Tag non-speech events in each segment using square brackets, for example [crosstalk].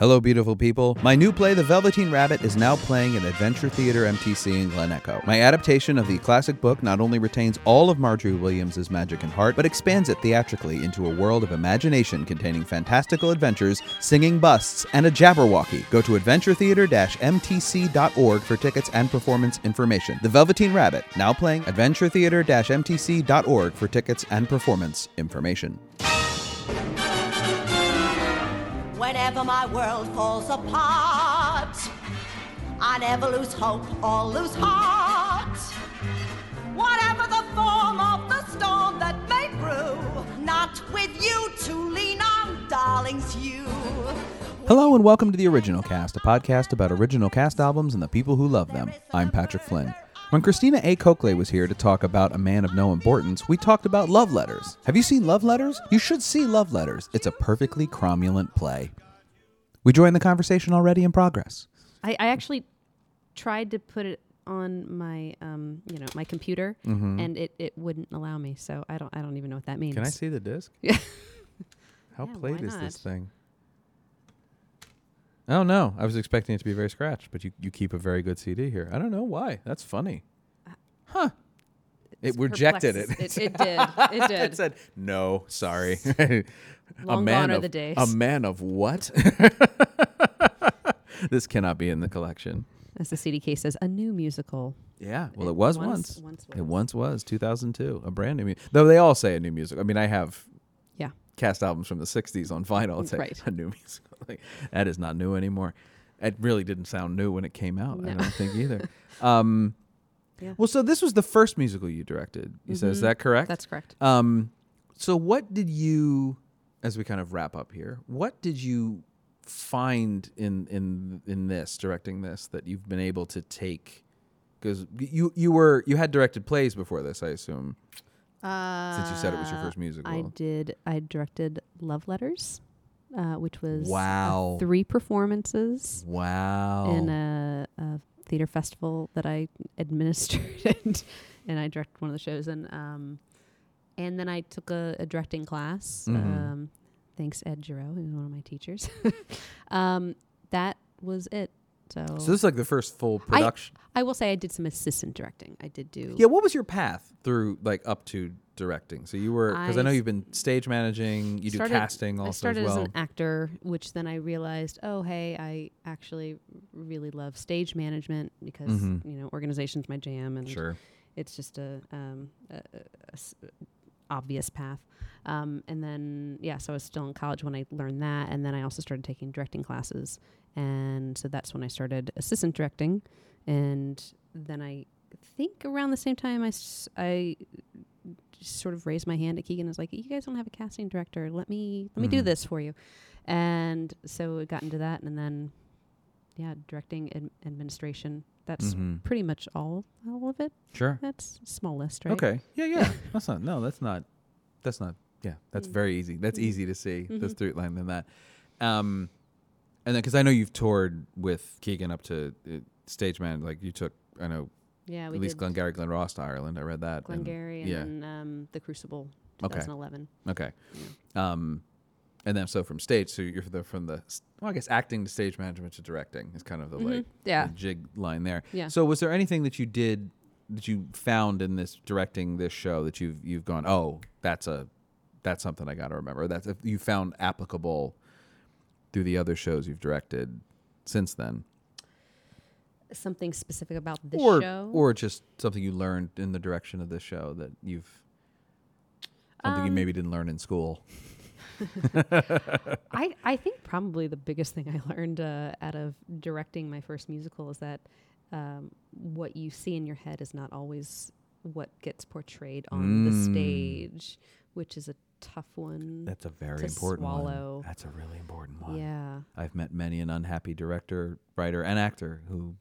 Hello, beautiful people. My new play, The Velveteen Rabbit, is now playing at Adventure Theater MTC in Glen Echo. My adaptation of the classic book not only retains all of Margery Williams' magic and heart, but expands it theatrically into a world of imagination containing fantastical adventures, singing busts, and a Jabberwocky. Go to adventuretheater-mtc.org for tickets and performance information. The Velveteen Rabbit, now playing adventuretheater-mtc.org for tickets and performance information. Whenever my world falls apart, I never lose hope or lose heart. Whatever the form of the storm that may brew, not with you to lean on, darlings, you. Hello and welcome to the Original Cast, a podcast about original cast albums and the people who love them. I'm Patrick Flynn. When Christina A. Coakley was here to talk about A Man of No Importance, we talked about love letters. Have you seen Love Letters? You should see Love Letters. It's a perfectly cromulent play. We join the conversation already in progress. I, I actually tried to put it on my um you know my computer and it, it wouldn't allow me so i don't i don't even know what that means Can I see the disc? [laughs] Yeah. How Yeah, played is this not? thing? Oh no, I was expecting it to be very scratched, but you, you keep a very good CD here. I don't know why. That's funny. Huh. It rejected it. it, it [laughs] did it did it said, no, sorry. [laughs] Long a man gone are of, the days. A man of what? [laughs] this cannot be in the collection. as the cd case says a new musical Yeah, well, it, It was once- once. once It once was 2002, a brand new. Mu- Though they all say a new musical. I mean, I have yeah cast albums from the 60s on vinyl. It's Right. a new musical. Like, that is not new anymore. It really didn't sound new when it came out. I don't think either. Um, Yeah. Well, so this was the first musical you directed. You said, is Mhm. that correct? that's correct Um, so what did you, as we kind of wrap up here, what did you find in in in this directing this that you've been able to take? Because you you were you had directed plays before this, I assume. Since you said it was your first musical. Uh, i did i directed love letters uh, which was uh, Wow. three performances Wow. in a, a theater festival that I administered [laughs] and, and I directed one of the shows and um and then I took a, a directing class. Mhm. Um, thanks Ed Giroux, who's one of my teachers. [laughs] um, that was it. So, so this is like the first full production. I will say I did some assistant directing. I did do yeah. What was your path through like up to directing? So you were because I, I know you've been stage managing. You do casting also I started as as, well. an actor, which then I realized, oh hey, I actually really love stage management because Mhm. you know organization's my jam and sure. it's just a, um, a, a- obvious path. Um, and then yeah, so I was still in college when I learned that, and then I also started taking directing classes, and so that's when I started assistant directing, and then I think around the same time I s- I sort of raised my hand at Keegan and was like, "You guys don't have a casting director. Let me let me do Mhm. this for you," and so it got into that, and then yeah, directing and administration. That's Mhm. pretty much all all of it. Sure. That's small list, right? Okay. Yeah, yeah. [laughs] that's not. No, that's not. That's not. Yeah, that's Mm. very easy. That's Mhm. easy to see. This Mhm. through line than that. Um, and then because I know you've toured with Keegan up to uh, stage man. Like you took, I know Yeah, we at least Glengarry Glen Ross to Ireland. I read that. and- Glengarry and yeah. um, the Crucible, Okay. 2011. Okay. Um, and then so from stage, so you're the, from the well, I guess acting to stage management to directing is kind of the like Mhm. Yeah. the jig line there. Yeah. So was there anything that you did that you found in this directing this show that you've you've gone, oh, that's a that's something I got to remember. That's if you found applicable through the other shows you've directed since then, Something specific about this or show. or just something you learned in the direction of this show that you've something you Um, maybe didn't learn in school. [laughs] I, I think probably the biggest thing I learned uh, out of directing my first musical is that um, what you see in your head is not always what gets portrayed on the Mm. stage, which is a tough one. That's a very to important swallow. one. That's a really important one. yeah. I've met many an unhappy director, writer, and actor who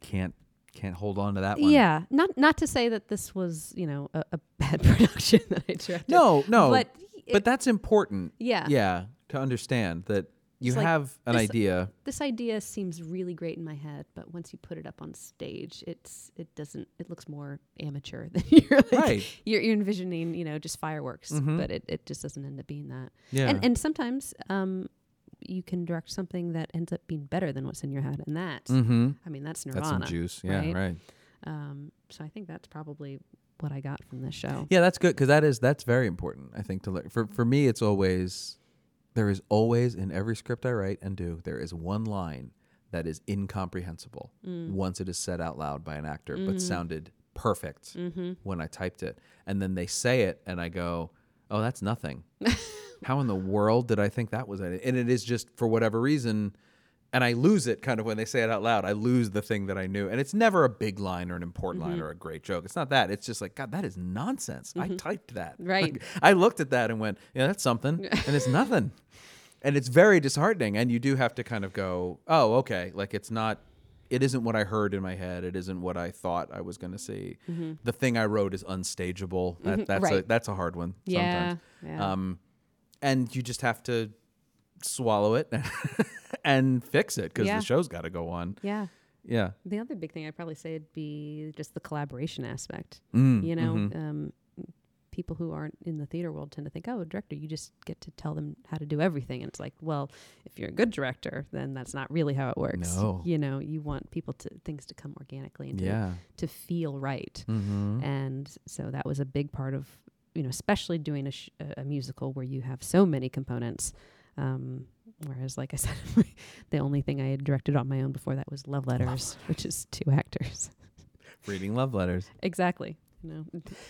can't can't hold on to that one. Yeah. Not not to say that this was, you know, a, a bad [laughs] production that I directed. No, no. But, But, that's important. yeah. Yeah, to understand that you like have an this- idea. this idea seems really great in my head, but once you put it up on stage, it's it doesn't it looks more amateur than [laughs] you're like Right. you're, you're envisioning, you know, just fireworks, Mhm. but it, it just doesn't end up being that. Yeah. And and sometimes um you can direct something that ends up being better than what's in your head, and that Mm-hmm. I mean that's nirvana. That's some juice. Yeah, right? right. Um, so I think that's probably what I got from this show. Yeah, that's good because that is that's very important. I think to learn. For for me, it's always there is always in every script I write and do there is one line that is incomprehensible Mm. once it is said out loud by an actor, but Mhm. sounded perfect Mm-hmm. when I typed it, and then they say it, and I go, "Oh, that's nothing." [laughs] How in the world did I think that was it? And it is just for whatever reason. And I lose it kind of when they say it out loud. I lose the thing that I knew. And it's never a big line or an important Mm-hmm. line or a great joke. It's not that. It's just like, God, that is nonsense. I typed that. [laughs] Right. Like, I looked at that and went, yeah, that's something. [laughs] and it's nothing. And it's very disheartening. And you do have to kind of go, oh, okay. Like it's not, it isn't what I heard in my head. It isn't what I thought I was going to see. The thing I wrote is unstageable. That, that's, a, Mm-hmm. That's a hard one Yeah. sometimes. Yeah. Um, and you just have to swallow it [laughs] and fix it because Yeah. the show's got to go on. yeah. Yeah. The other big thing I'd probably say would be just the collaboration aspect. Mm, you know, mhm. um, people who aren't in the theater world tend to think, oh, director, you just get to tell them how to do everything. And it's like, well, if you're a good director, then that's not really how it works. No. You know, you want people to things to come organically and to, yeah. to feel right. Mm-hmm. And so that was a big part of, you know, especially doing a, sh- a musical where you have so many components. Um, whereas, like I said, [laughs] the only thing I had directed on my own before that was Love Letters, which is two actors. [laughs] Reading love letters. Exactly. You know,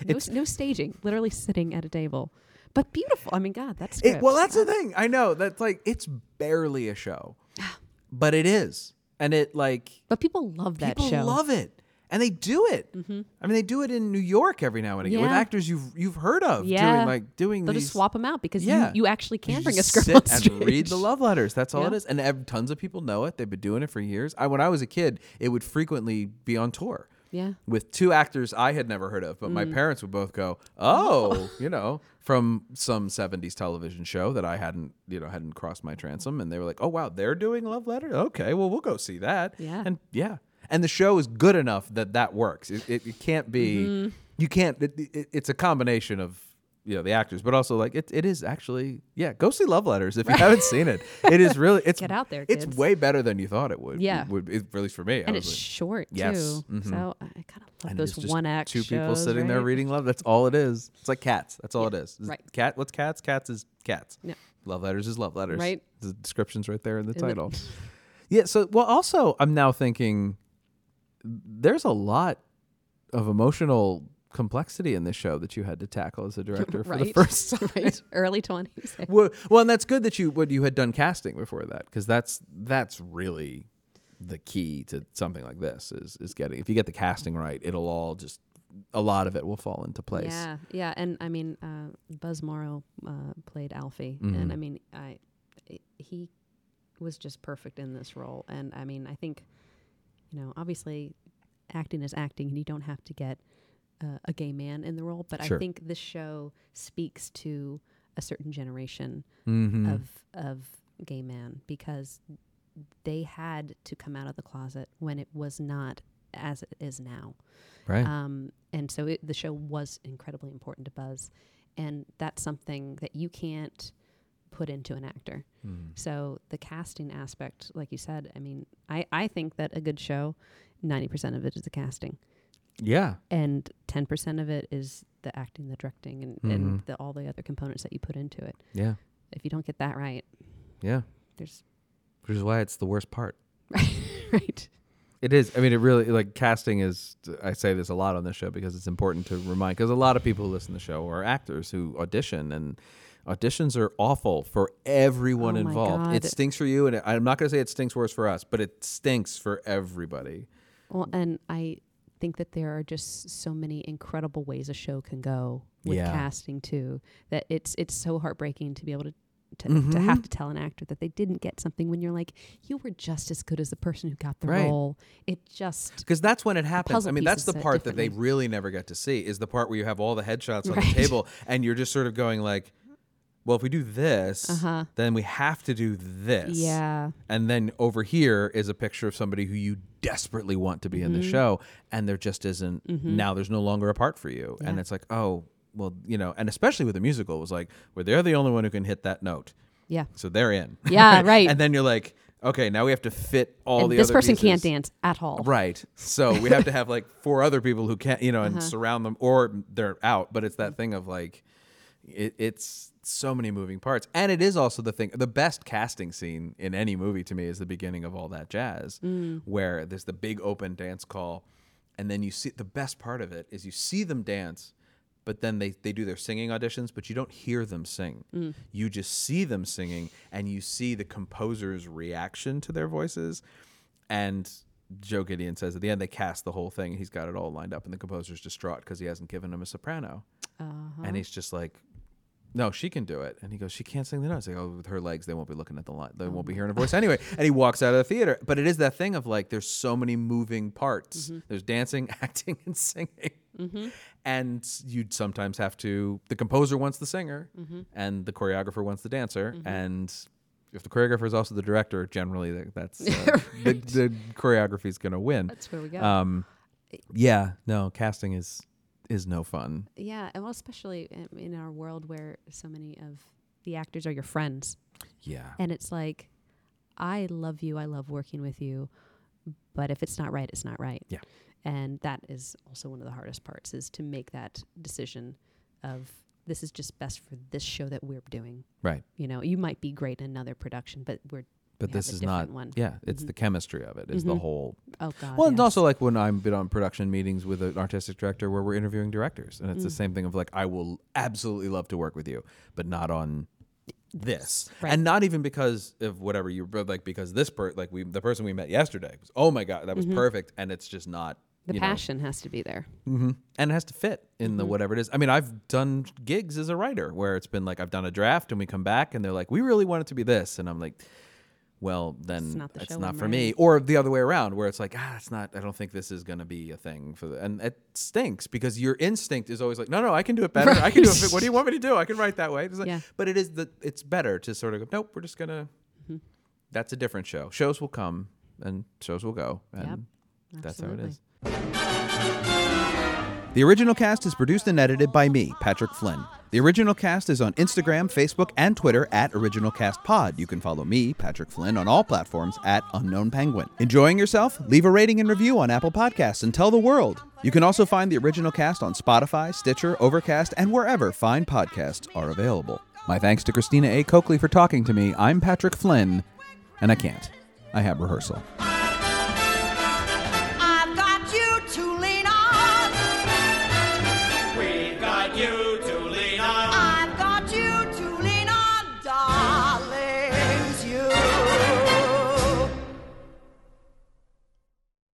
no, s- no staging, literally sitting at a table, but beautiful. I mean, God, that's It, well, that's the thing. I know that's like it's barely a show, [gasps] but it is, and it like But people love that people show. love it, and they do it. Mhm. I mean, they do it in New York every now and again with actors you've you've heard of Yeah. doing like doing They'll these. just swap them out because Yeah. you, you actually can you bring a script sit on and read the love letters. That's all it Yeah. is, and tons of people know it. They've been doing it for years. I when I was a kid, it would frequently be on tour. Yeah. with two actors I had never heard of, but Mm. my parents would both go, "Oh, you know, from some '70s television show that I hadn't, you know, hadn't crossed my transom," and they were like, "Oh, wow, they're doing Love Letter. Okay, well, we'll go see that." Yeah. and yeah, and the show is good enough that that works. It, it, it can't be, Mm-hmm. you can't. It, it, it's a combination of. You know the actors, but also like it. It is actually yeah. Go see Love Letters if you haven't seen it. It is really [laughs] it's Get out there, It's way better than you thought it would. Yeah. would, at least for me. And was it's like- short Yes. too. Mhm. So I kind of love and those one act two people shows, sitting there reading love. That's all it is. It's like cats. That's all Yeah, it is. Right. Cat. What's cats? Cats is cats. Yeah. Love letters is love letters. Right. The description's right there in the In the- title. [laughs] yeah. So well, also I'm now thinking there's a lot of emotional complexity in this show that you had to tackle as a director for the first [laughs] time. right? Early twenties. [laughs] well, well, and that's good that you what you had done casting before that because that's that's really the key to something like this is is getting if you get the casting right, it'll all just a lot of it will fall into place. Yeah, yeah, and I mean, uh, Buzz Mauro uh, played Alfie, Mhm. and I mean, i- he was just perfect in this role, and I mean, I think, you know, obviously, acting is acting, and you don't have to get uh, a gay man in the role, but Sure. I think this show speaks to a certain generation Mm-hmm. of of gay man because they had to come out of the closet when it was not as it is now. right. Um, and so it, the show was incredibly important to Buzz. And that's something that you can't put into an actor. Mm. So the casting aspect, like you said, I mean, I, I think that a good show, 90% of it is the casting. Yeah. And 10% of it is the acting, the directing, and, Mhm. and the, all the other components that you put into it. Yeah. If you don't get that right, Yeah. there's, Which is why it's the worst part. [laughs] right. It is. I mean, it really like casting is. I say this a lot on this show because it's important to remind. Because a lot of people who listen to the show are actors who audition, and auditions are awful for everyone Oh involved. It stinks for you, and it, I'm not going to say it stinks worse for us, but it stinks for everybody. Well, and I think that there are just so many incredible ways a show can go with Yeah. casting too. That it's it's so heartbreaking to be able to to, to Mhm. have to tell an actor that they didn't get something when you're like you were just as good as the person who got the Right. role. It just Because that's when it happens. I mean, that's the part that they really never get to see is the part where you have all the headshots on Right. the table, [laughs] and you're just sort of going like, "Well, if we do this, Uh-huh. then we have to do this." yeah And then over here is a picture of somebody who you desperately want to be in the Mhm. show, and there just isn't. Mhm. Now there's no longer a part for you, and it's like, oh, well, you know, and especially with a musical, it was like, where they're the only one who can hit that note. Yeah. So they're in. Yeah, [laughs] right. and then you're like, okay, now we have to fit all and the this other person can't dance at all. Right. So we have to have like [laughs] four other people who can't, you know, and Uh-huh. surround them or they're out. But it's that thing of like, it, it's so many moving parts. And it is also the thing, the best casting scene in any movie to me is the beginning of all that jazz, Mm. where there's the big open dance call. And then you see the best part of it is you see them dance, but then they, they do their singing auditions, but you don't hear them sing. Mm. You just see them singing and you see the composer's reaction to their voices. And Joe Gideon says at the end they cast the whole thing. and He's got it all lined up, and the composer's distraught because he hasn't given him a soprano. Uh-huh. And he's just like, "No, she can do it." And he goes, "She can't sing the notes." Like, "Oh, with her legs, they won't be looking at the line. They won't be hearing her voice anyway." And he walks out of the theater. But it is that thing of like, there's so many moving parts. There's dancing, [laughs] acting, and singing. And you'd sometimes have to. The composer wants the singer, and the choreographer wants the dancer, and if the choreographer is also the director, generally that's uh, [laughs] the, the choreography is going to win. That's where we go. Um, yeah, no, casting is is no fun. yeah, and well, especially in- in our world where so many of the actors are your friends, Yeah, and it's like, I love you, I love working with you, but if it's not right, it's not right. Yeah. and that is also one of the hardest parts is to make that decision of this is just best for this show that we're doing. right. You know, you might be great in another production, but we're But this is not. one. Yeah, it's Mhm. the chemistry of it. Is the Mhm. whole. oh god. Well, and yes. also like when I've been on production meetings with an artistic director where we're interviewing directors, and it's the Mm. same thing of like I will absolutely love to work with you, but not on this, Right. and not even because of whatever you, like because this per like we the person we met yesterday was oh my god that was Mhm. perfect, and it's just not the you know, passion has to be there. hmm And it has to fit in the Mhm. whatever it is. I mean, I've done gigs as a writer where it's been like I've done a draft and we come back and they're like, "We really want it to be this," and I'm like, "Well, then It's not the it's not for me." Or the other way around, where it's like, "Ah, it's not. I don't think this is going to be a thing for the." And it stinks because your instinct is always like, "No, no, I can do it better. I can do it. What do you want me to do? I can write that way." It's like- Yeah. But it is the. It's better to sort of go. Nope, we're just gonna. Mhm. That's a different show. Shows will come and shows will go, and Yep, that's how it is. The original cast is produced and edited by me, Patrick Flynn. The original cast is on Instagram, Facebook, and Twitter at Original Cast Pod. You can follow me, Patrick Flynn, on all platforms at Unknown Penguin. Enjoying yourself? Leave a rating and review on Apple Podcasts and tell the world. You can also find the original cast on Spotify, Stitcher, Overcast, and wherever fine podcasts are available. My thanks to Christina A. Coakley for talking to me. I'm Patrick Flynn, and I can't. I have rehearsal.